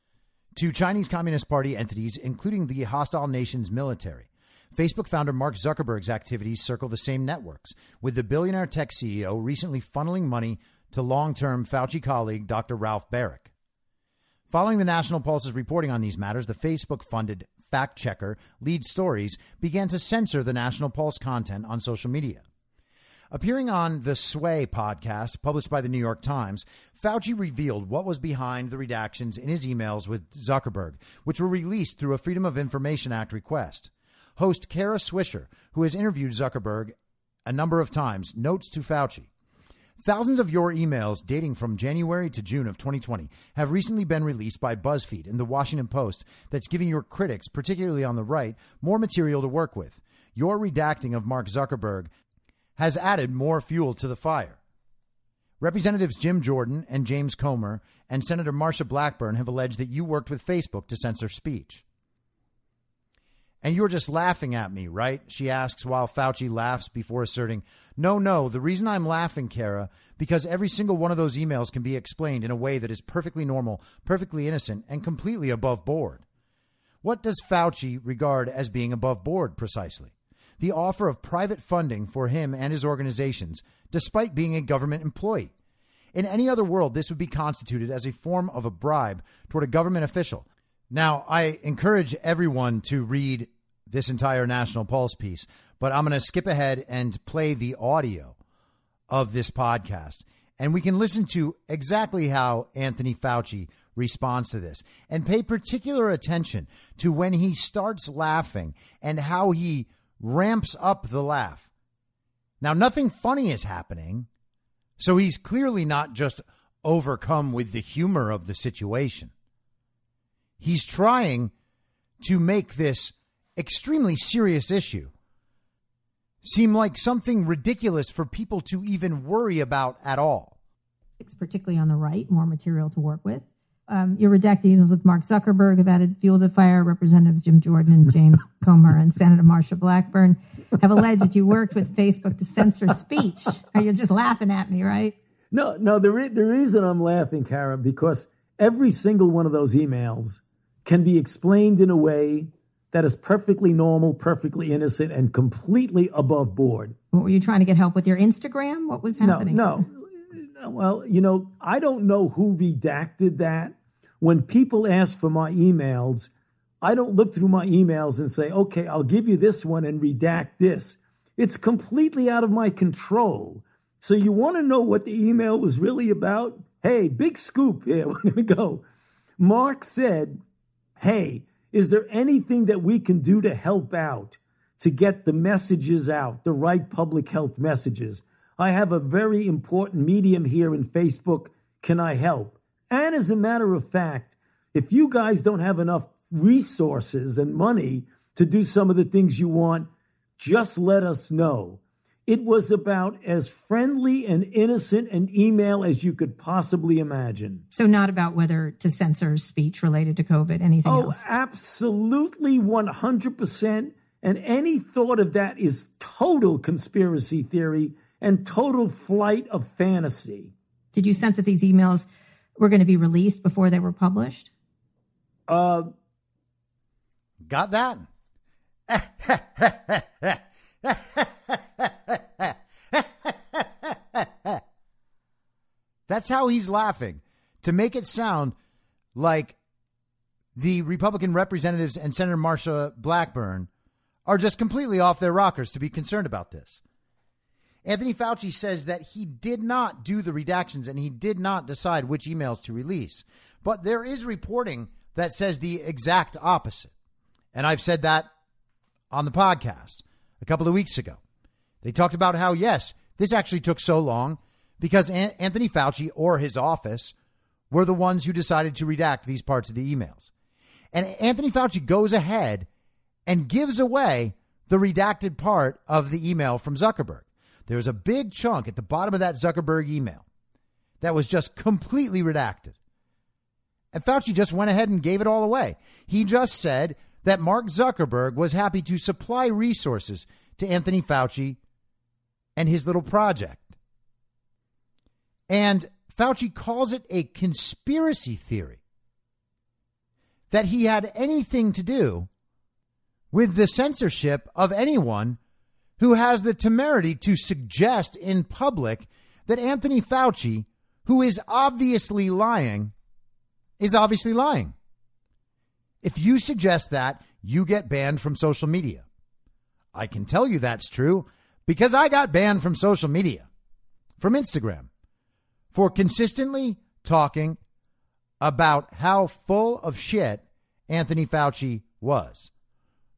to Chinese Communist Party entities, including the hostile nation's military. Facebook founder Mark Zuckerberg's activities circle the same networks, with the billionaire tech CEO recently funneling money to long term Fauci colleague Dr. Ralph Baric. Following the National Pulse's reporting on these matters, the Facebook funded fact checker Lead Stories began to censor the National Pulse content on social media. Appearing on the Sway podcast, published by the New York Times, Fauci revealed what was behind the redactions in his emails with Zuckerberg, which were released through a Freedom of Information Act request. Host Kara Swisher, who has interviewed Zuckerberg a number of times, notes to Fauci. Thousands of your emails dating from January to June of 2020 have recently been released by BuzzFeed and the Washington Post that's giving your critics, particularly on the right, more material to work with. Your redacting of Mark Zuckerberg has added more fuel to the fire. Representatives Jim Jordan and James Comer and Senator Marsha Blackburn have alleged that you worked with Facebook to censor speech. And you're just laughing at me, right? She asks while Fauci laughs before asserting, No, no, the reason I'm laughing, Kara, because every single one of those emails can be explained in a way that is perfectly normal, perfectly innocent, and completely above board. What does Fauci regard as being above board precisely? The offer of private funding for him and his organizations, despite being a government employee. In any other world, this would be constituted as a form of a bribe toward a government official. Now, I encourage everyone to read this entire National Pulse piece, but I'm going to skip ahead and play the audio of this podcast. And we can listen to exactly how Anthony Fauci responds to this and pay particular attention to when he starts laughing and how he ramps up the laugh. Now, nothing funny is happening, so he's clearly not just overcome with the humor of the situation. He's trying to make this extremely serious issue seem like something ridiculous for people to even worry about at all. It's particularly on the right, more material to work with. Um, your redacted emails with Mark Zuckerberg have added fuel to fire. Representatives Jim Jordan and James Comer and Senator Marsha Blackburn have alleged you worked with Facebook to censor speech. You're just laughing at me, right? No, no. The, re- the reason I'm laughing, Karen, because every single one of those emails can be explained in a way that is perfectly normal, perfectly innocent, and completely above board. What were you trying to get help with your Instagram? What was happening? No, no. Well, you know, I don't know who redacted that. When people ask for my emails, I don't look through my emails and say, okay, I'll give you this one and redact this. It's completely out of my control. So you want to know what the email was really about? Hey, big scoop here. We're going to go. Mark said, hey, is there anything that we can do to help out to get the messages out, the right public health messages? I have a very important medium here in Facebook. Can I help? And as a matter of fact, if you guys don't have enough resources and money to do some of the things you want, just let us know. It was about as friendly and innocent an email as you could possibly imagine. So, not about whether to censor speech related to COVID, anything oh, else? absolutely 100%. And any thought of that is total conspiracy theory and total flight of fantasy. Did you sense that these emails were going to be released before they were published? Uh, Got that? That's how he's laughing to make it sound like the Republican representatives and Senator Marsha Blackburn are just completely off their rockers to be concerned about this. Anthony Fauci says that he did not do the redactions and he did not decide which emails to release. But there is reporting that says the exact opposite. And I've said that on the podcast a couple of weeks ago. They talked about how, yes, this actually took so long because Anthony Fauci or his office were the ones who decided to redact these parts of the emails. And Anthony Fauci goes ahead and gives away the redacted part of the email from Zuckerberg. There's a big chunk at the bottom of that Zuckerberg email that was just completely redacted. And Fauci just went ahead and gave it all away. He just said that Mark Zuckerberg was happy to supply resources to Anthony Fauci and his little project. And Fauci calls it a conspiracy theory that he had anything to do with the censorship of anyone who has the temerity to suggest in public that Anthony Fauci, who is obviously lying, is obviously lying. If you suggest that, you get banned from social media. I can tell you that's true because I got banned from social media, from Instagram for consistently talking about how full of shit Anthony Fauci was.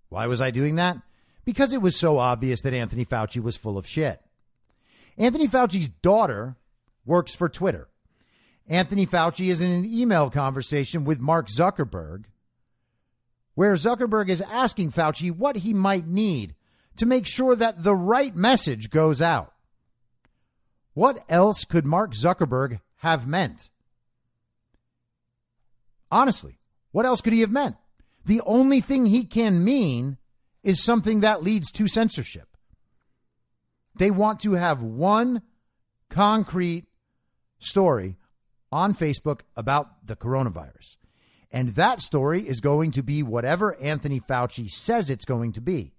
Why was I doing that? Because it was so obvious that Anthony Fauci was full of shit. Anthony Fauci's daughter works for Twitter. Anthony Fauci is in an email conversation with Mark Zuckerberg where Zuckerberg is asking Fauci what he might need to make sure that the right message goes out. What else could Mark Zuckerberg have meant? Honestly, what else could he have meant? The only thing he can mean is something that leads to censorship. They want to have one concrete story on Facebook about the coronavirus. And that story is going to be whatever Anthony Fauci says it's going to be.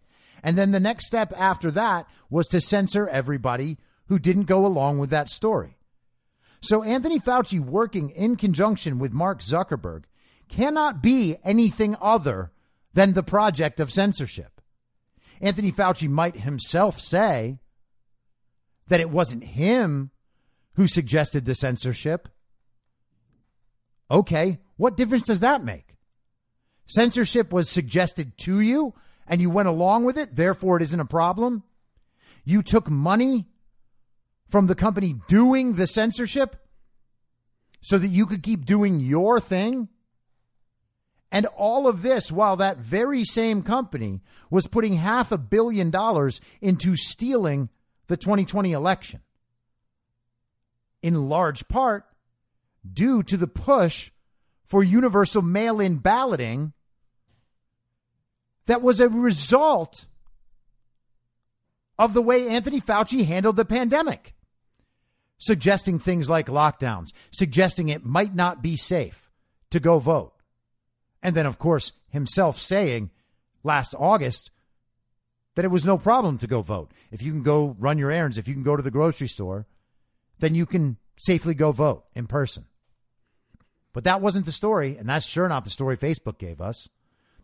And then the next step after that was to censor everybody who didn't go along with that story. So Anthony Fauci working in conjunction with Mark Zuckerberg cannot be anything other than the project of censorship. Anthony Fauci might himself say that it wasn't him who suggested the censorship. Okay, what difference does that make? Censorship was suggested to you and you went along with it, therefore it isn't a problem. You took money from the company doing the censorship so that you could keep doing your thing. And all of this while that very same company was putting half a billion dollars into stealing the 2020 election. In large part due to the push for universal mail in balloting that was a result of the way Anthony Fauci handled the pandemic, suggesting things like lockdowns, suggesting it might not be safe to go vote. And then, of course, himself saying last August that it was no problem to go vote. If you can go run your errands, if you can go to the grocery store, then you can safely go vote in person. But that wasn't the story, and that's sure not the story Facebook gave us.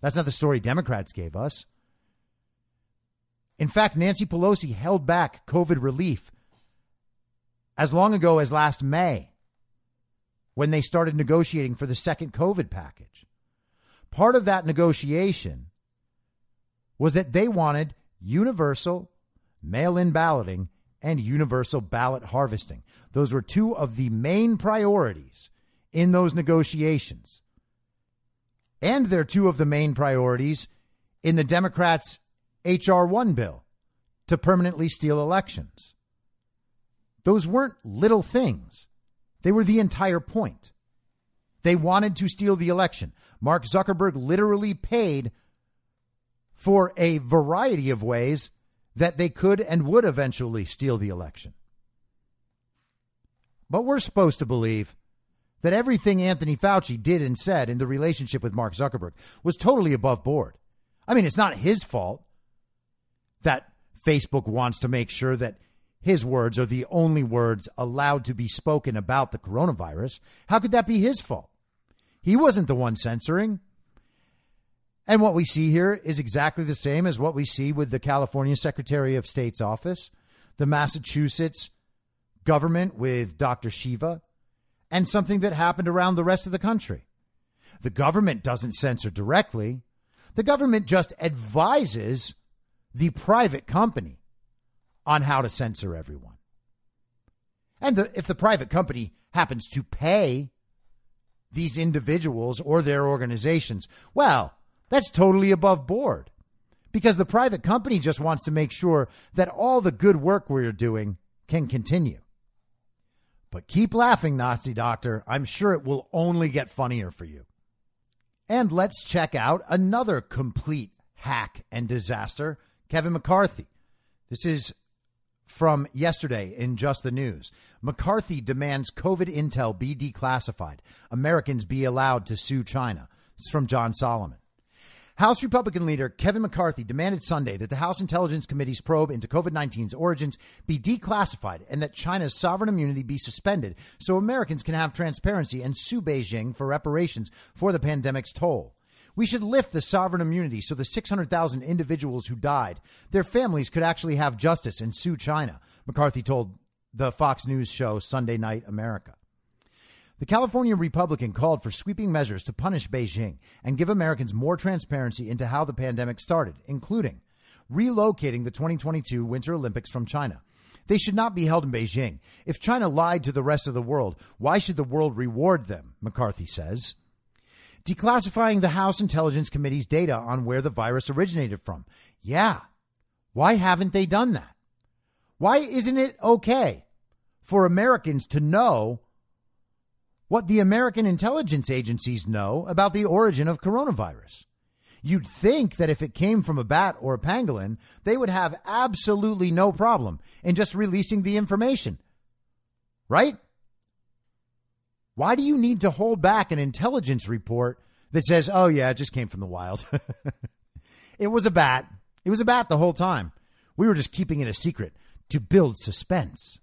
That's not the story Democrats gave us. In fact, Nancy Pelosi held back COVID relief as long ago as last May when they started negotiating for the second COVID package. Part of that negotiation was that they wanted universal mail in balloting and universal ballot harvesting. Those were two of the main priorities in those negotiations. And they're two of the main priorities in the Democrats' H.R. 1 bill to permanently steal elections. Those weren't little things, they were the entire point. They wanted to steal the election. Mark Zuckerberg literally paid for a variety of ways that they could and would eventually steal the election. But we're supposed to believe that everything Anthony Fauci did and said in the relationship with Mark Zuckerberg was totally above board. I mean, it's not his fault that Facebook wants to make sure that his words are the only words allowed to be spoken about the coronavirus. How could that be his fault? He wasn't the one censoring. And what we see here is exactly the same as what we see with the California Secretary of State's office, the Massachusetts government with Dr. Shiva, and something that happened around the rest of the country. The government doesn't censor directly, the government just advises the private company on how to censor everyone. And the, if the private company happens to pay these individuals or their organizations, well, that's totally above board because the private company just wants to make sure that all the good work we're doing can continue. But keep laughing, Nazi Doctor. I'm sure it will only get funnier for you. And let's check out another complete hack and disaster Kevin McCarthy. This is from yesterday in Just the News. McCarthy demands COVID intel be declassified. Americans be allowed to sue China. Is from John Solomon. House Republican leader Kevin McCarthy demanded Sunday that the House Intelligence Committee's probe into COVID 19's origins be declassified and that China's sovereign immunity be suspended so Americans can have transparency and sue Beijing for reparations for the pandemic's toll. We should lift the sovereign immunity so the 600,000 individuals who died, their families could actually have justice and sue China, McCarthy told the Fox News show Sunday Night America. The California Republican called for sweeping measures to punish Beijing and give Americans more transparency into how the pandemic started, including relocating the 2022 Winter Olympics from China. They should not be held in Beijing. If China lied to the rest of the world, why should the world reward them? McCarthy says declassifying the House Intelligence Committee's data on where the virus originated from. Yeah. Why haven't they done that? Why isn't it okay for Americans to know what the American intelligence agencies know about the origin of coronavirus? You'd think that if it came from a bat or a pangolin, they would have absolutely no problem in just releasing the information. Right? Why do you need to hold back an intelligence report that says, oh, yeah, it just came from the wild? it was a bat. It was a bat the whole time. We were just keeping it a secret to build suspense.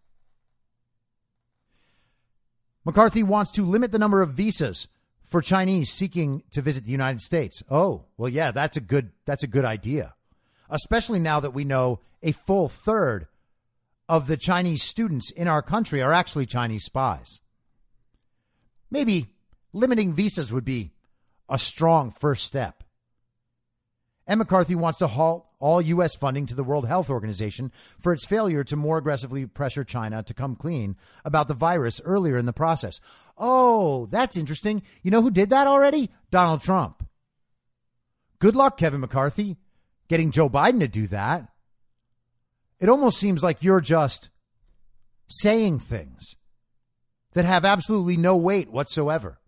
McCarthy wants to limit the number of visas for Chinese seeking to visit the United States. Oh, well, yeah, that's a good that's a good idea. especially now that we know a full third of the Chinese students in our country are actually Chinese spies. Maybe limiting visas would be a strong first step. And McCarthy wants to halt all U.S. funding to the World Health Organization for its failure to more aggressively pressure China to come clean about the virus earlier in the process. Oh, that's interesting. You know who did that already? Donald Trump. Good luck, Kevin McCarthy, getting Joe Biden to do that. It almost seems like you're just saying things that have absolutely no weight whatsoever.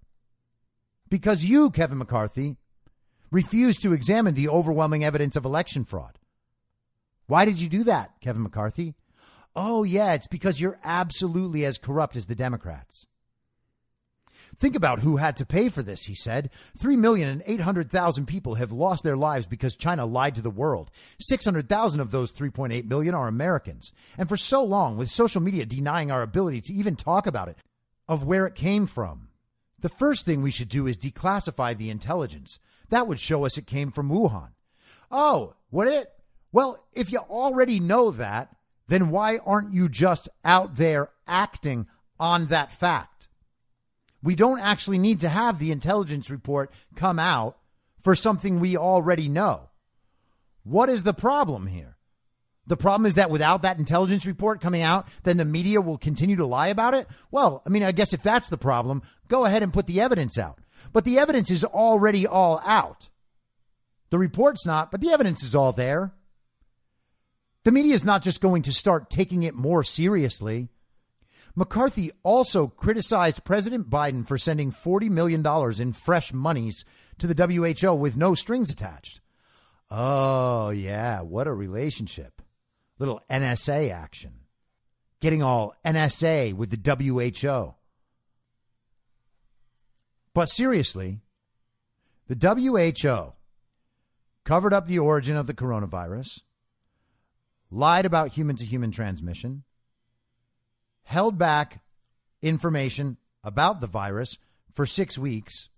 Because you, Kevin McCarthy, refused to examine the overwhelming evidence of election fraud. Why did you do that, Kevin McCarthy? Oh, yeah, it's because you're absolutely as corrupt as the Democrats. Think about who had to pay for this, he said. 3,800,000 people have lost their lives because China lied to the world. 600,000 of those 3.8 million are Americans. And for so long, with social media denying our ability to even talk about it, of where it came from, the first thing we should do is declassify the intelligence. That would show us it came from Wuhan. Oh, would it? Well, if you already know that, then why aren't you just out there acting on that fact? We don't actually need to have the intelligence report come out for something we already know. What is the problem here? The problem is that without that intelligence report coming out, then the media will continue to lie about it? Well, I mean, I guess if that's the problem, go ahead and put the evidence out. But the evidence is already all out. The report's not, but the evidence is all there. The media is not just going to start taking it more seriously. McCarthy also criticized President Biden for sending $40 million in fresh monies to the WHO with no strings attached. Oh, yeah, what a relationship. Little NSA action. Getting all NSA with the WHO. But seriously, the WHO covered up the origin of the coronavirus, lied about human to human transmission, held back information about the virus for six weeks,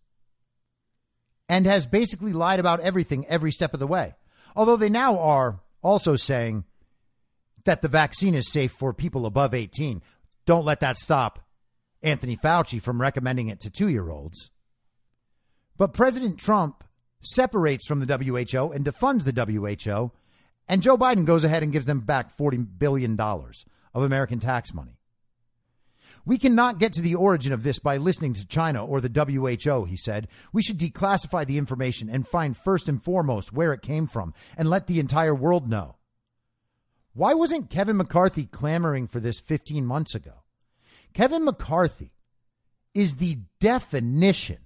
and has basically lied about everything every step of the way. Although they now are also saying that the vaccine is safe for people above 18. Don't let that stop Anthony Fauci from recommending it to two year olds. But President Trump separates from the WHO and defunds the WHO, and Joe Biden goes ahead and gives them back $40 billion of American tax money. We cannot get to the origin of this by listening to China or the WHO, he said. We should declassify the information and find first and foremost where it came from and let the entire world know. Why wasn't Kevin McCarthy clamoring for this 15 months ago? Kevin McCarthy is the definition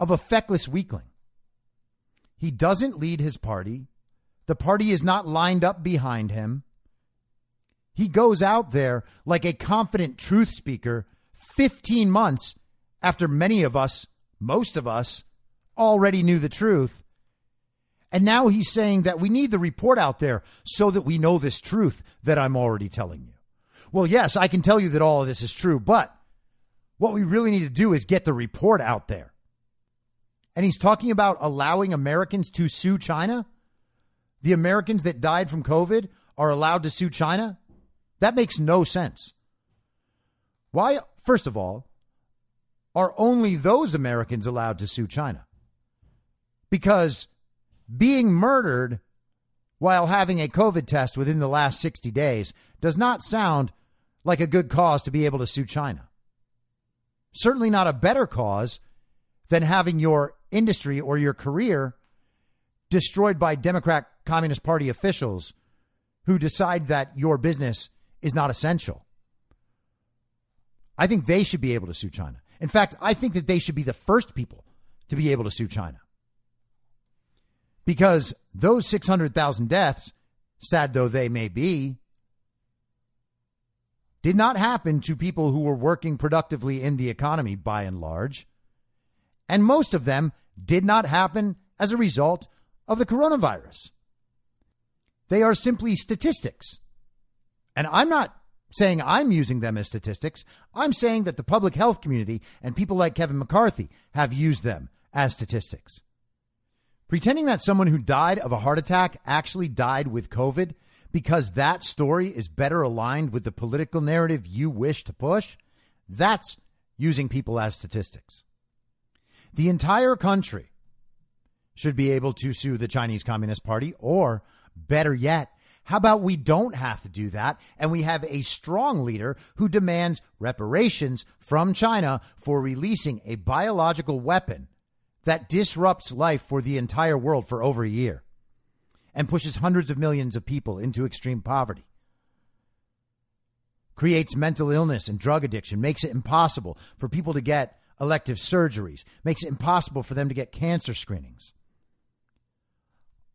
of a feckless weakling. He doesn't lead his party. The party is not lined up behind him. He goes out there like a confident truth speaker 15 months after many of us, most of us, already knew the truth. And now he's saying that we need the report out there so that we know this truth that I'm already telling you. Well, yes, I can tell you that all of this is true, but what we really need to do is get the report out there. And he's talking about allowing Americans to sue China. The Americans that died from COVID are allowed to sue China. That makes no sense. Why, first of all, are only those Americans allowed to sue China? Because being murdered while having a COVID test within the last 60 days does not sound like a good cause to be able to sue China. Certainly not a better cause than having your industry or your career destroyed by Democrat Communist Party officials who decide that your business is not essential. I think they should be able to sue China. In fact, I think that they should be the first people to be able to sue China. Because those 600,000 deaths, sad though they may be, did not happen to people who were working productively in the economy by and large. And most of them did not happen as a result of the coronavirus. They are simply statistics. And I'm not saying I'm using them as statistics. I'm saying that the public health community and people like Kevin McCarthy have used them as statistics. Pretending that someone who died of a heart attack actually died with COVID because that story is better aligned with the political narrative you wish to push, that's using people as statistics. The entire country should be able to sue the Chinese Communist Party, or better yet, how about we don't have to do that and we have a strong leader who demands reparations from China for releasing a biological weapon that disrupts life for the entire world for over a year and pushes hundreds of millions of people into extreme poverty. Creates mental illness and drug addiction, makes it impossible for people to get elective surgeries, makes it impossible for them to get cancer screenings.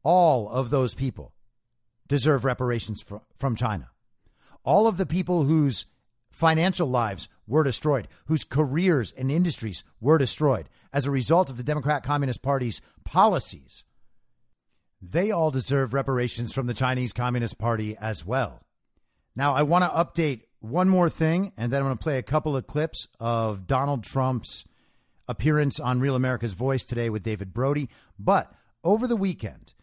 All of those people deserve reparations from China. All of the people whose financial lives were destroyed, whose careers and industries were destroyed as a result of the Democrat Communist Party's policies. They all deserve reparations from the Chinese Communist Party as well. Now, I want to update one more thing, and then I'm going to play a couple of clips of Donald Trump's appearance on Real America's Voice today with David Brody. But over the weekend,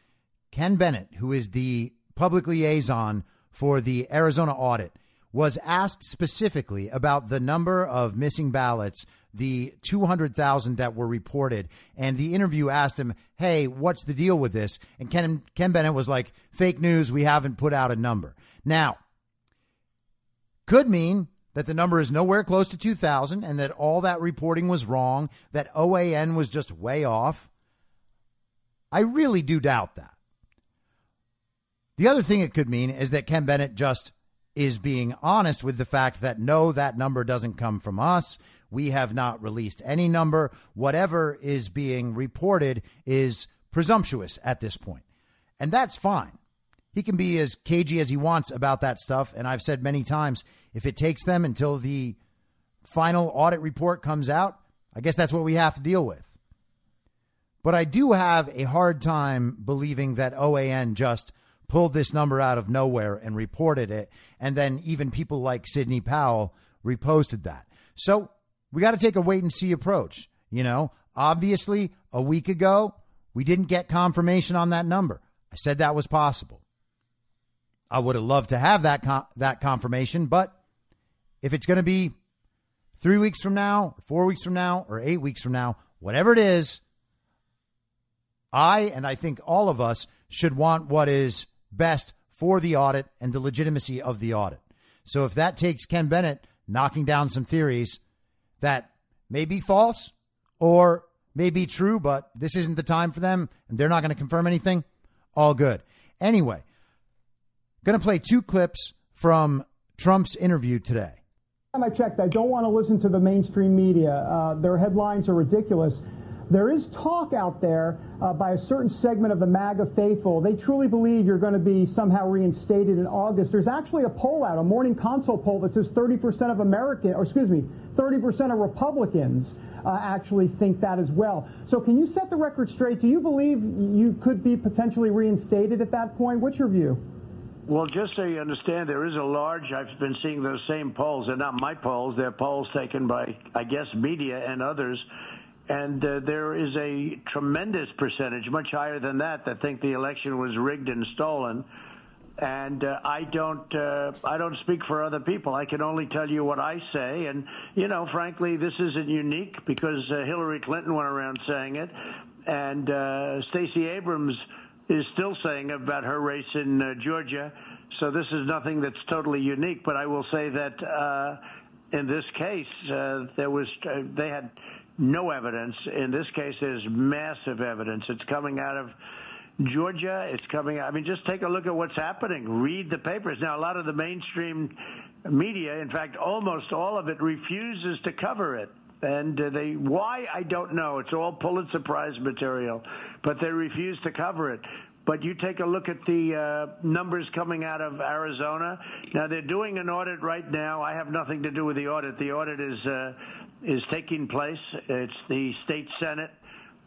Ken Bennett, who is the public liaison for the Arizona audit, was asked specifically about the number of missing ballots, the 200,000 that were reported. And the interview asked him, Hey, what's the deal with this? And Ken, Ken Bennett was like, Fake news. We haven't put out a number. Now, could mean that the number is nowhere close to 2,000 and that all that reporting was wrong, that OAN was just way off. I really do doubt that. The other thing it could mean is that Ken Bennett just is being honest with the fact that no, that number doesn't come from us. We have not released any number. Whatever is being reported is presumptuous at this point. And that's fine. He can be as cagey as he wants about that stuff. And I've said many times if it takes them until the final audit report comes out, I guess that's what we have to deal with. But I do have a hard time believing that OAN just pulled this number out of nowhere and reported it. And then even people like Sidney Powell reposted that. So we got to take a wait and see approach. You know, obviously, a week ago, we didn't get confirmation on that number. I said that was possible. I would have loved to have that con- that confirmation, but if it's going to be three weeks from now, four weeks from now, or eight weeks from now, whatever it is, I and I think all of us should want what is best for the audit and the legitimacy of the audit. So if that takes Ken Bennett knocking down some theories that may be false or may be true, but this isn't the time for them and they're not going to confirm anything, all good. Anyway, going to play two clips from Trump's interview today. I checked, I don't want to listen to the mainstream media. Uh, their headlines are ridiculous. There is talk out there uh, by a certain segment of the MAGA faithful. They truly believe you're going to be somehow reinstated in August. There's actually a poll out, a morning consult poll that says 30% of American, or excuse me, 30% of Republicans uh, actually think that as well. So can you set the record straight? Do you believe you could be potentially reinstated at that point? What's your view? Well, just so you understand, there is a large, I've been seeing those same polls. They're not my polls. They're polls taken by, I guess, media and others and uh, there is a tremendous percentage, much higher than that, that think the election was rigged and stolen. And uh, I don't, uh, I don't speak for other people. I can only tell you what I say. And you know, frankly, this isn't unique because uh, Hillary Clinton went around saying it, and uh, Stacey Abrams is still saying about her race in uh, Georgia. So this is nothing that's totally unique. But I will say that uh, in this case, uh, there was uh, they had no evidence. In this case, there's massive evidence. It's coming out of Georgia. It's coming. I mean, just take a look at what's happening. Read the papers. Now, a lot of the mainstream media, in fact, almost all of it, refuses to cover it. And uh, they, why, I don't know. It's all Pulitzer Prize material, but they refuse to cover it. But you take a look at the uh, numbers coming out of Arizona. Now they're doing an audit right now. I have nothing to do with the audit. The audit is uh, is taking place. It's the state senate,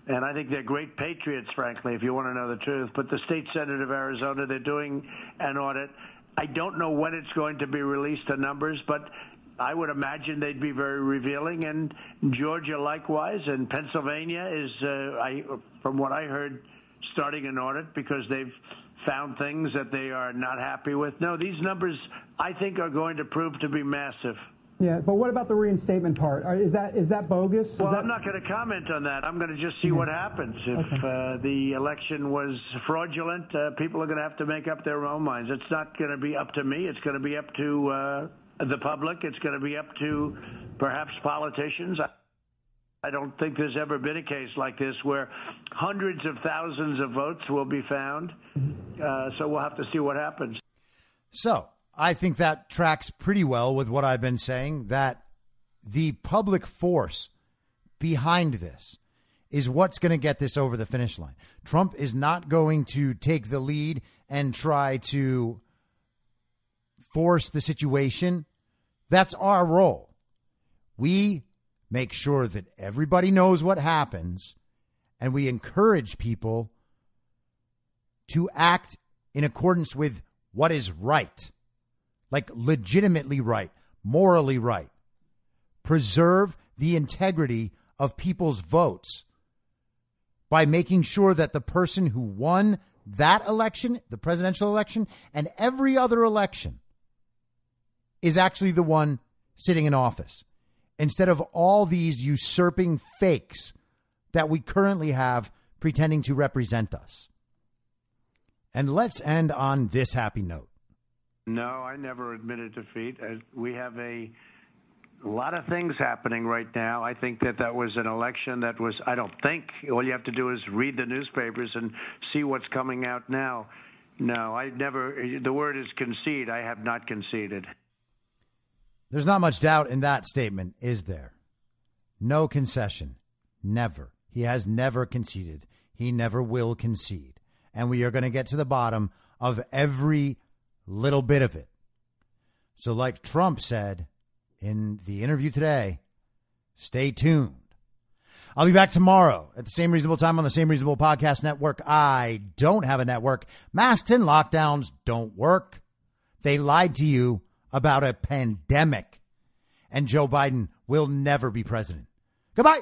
and I think they're great patriots, frankly, if you want to know the truth. But the state senate of Arizona, they're doing an audit. I don't know when it's going to be released, the numbers, but I would imagine they'd be very revealing, and Georgia likewise, and Pennsylvania is, uh, I, from what I heard starting an audit because they've found things that they are not happy with. No, these numbers, I think, are going to prove to be massive. Yeah, but what about the reinstatement part? Is that is that bogus? Well, that... I'm not going to comment on that. I'm going to just see what happens. If okay. uh, the election was fraudulent, uh, people are going to have to make up their own minds. It's not going to be up to me. It's going to be up to uh, the public. It's going to be up to perhaps politicians. I don't think there's ever been a case like this where hundreds of thousands of votes will be found. Uh, so we'll have to see what happens. So I think that tracks pretty well with what I've been saying that the public force behind this is what's going to get this over the finish line. Trump is not going to take the lead and try to force the situation. That's our role. We make sure that everybody knows what happens and we encourage people to act in accordance with what is right like legitimately right, morally right. Preserve the integrity of people's votes by making sure that the person who won that election, the presidential election, and every other election is actually the one sitting in office instead of all these usurping fakes that we currently have pretending to represent us. And let's end on this happy note. No, I never admitted defeat. We have a lot of things happening right now. I think that that was an election that was, I don't think, all you have to do is read the newspapers and see what's coming out now. No, I never, the word is concede. I have not conceded. There's not much doubt in that statement, is there? No concession. Never. He has never conceded. He never will concede. And we are going to get to the bottom of every little bit of it. So, like Trump said in the interview today, stay tuned. I'll be back tomorrow at the same reasonable time on the same reasonable podcast network. I don't have a network. Masks and lockdowns don't work. They lied to you about a pandemic. And Joe Biden will never be president. Goodbye.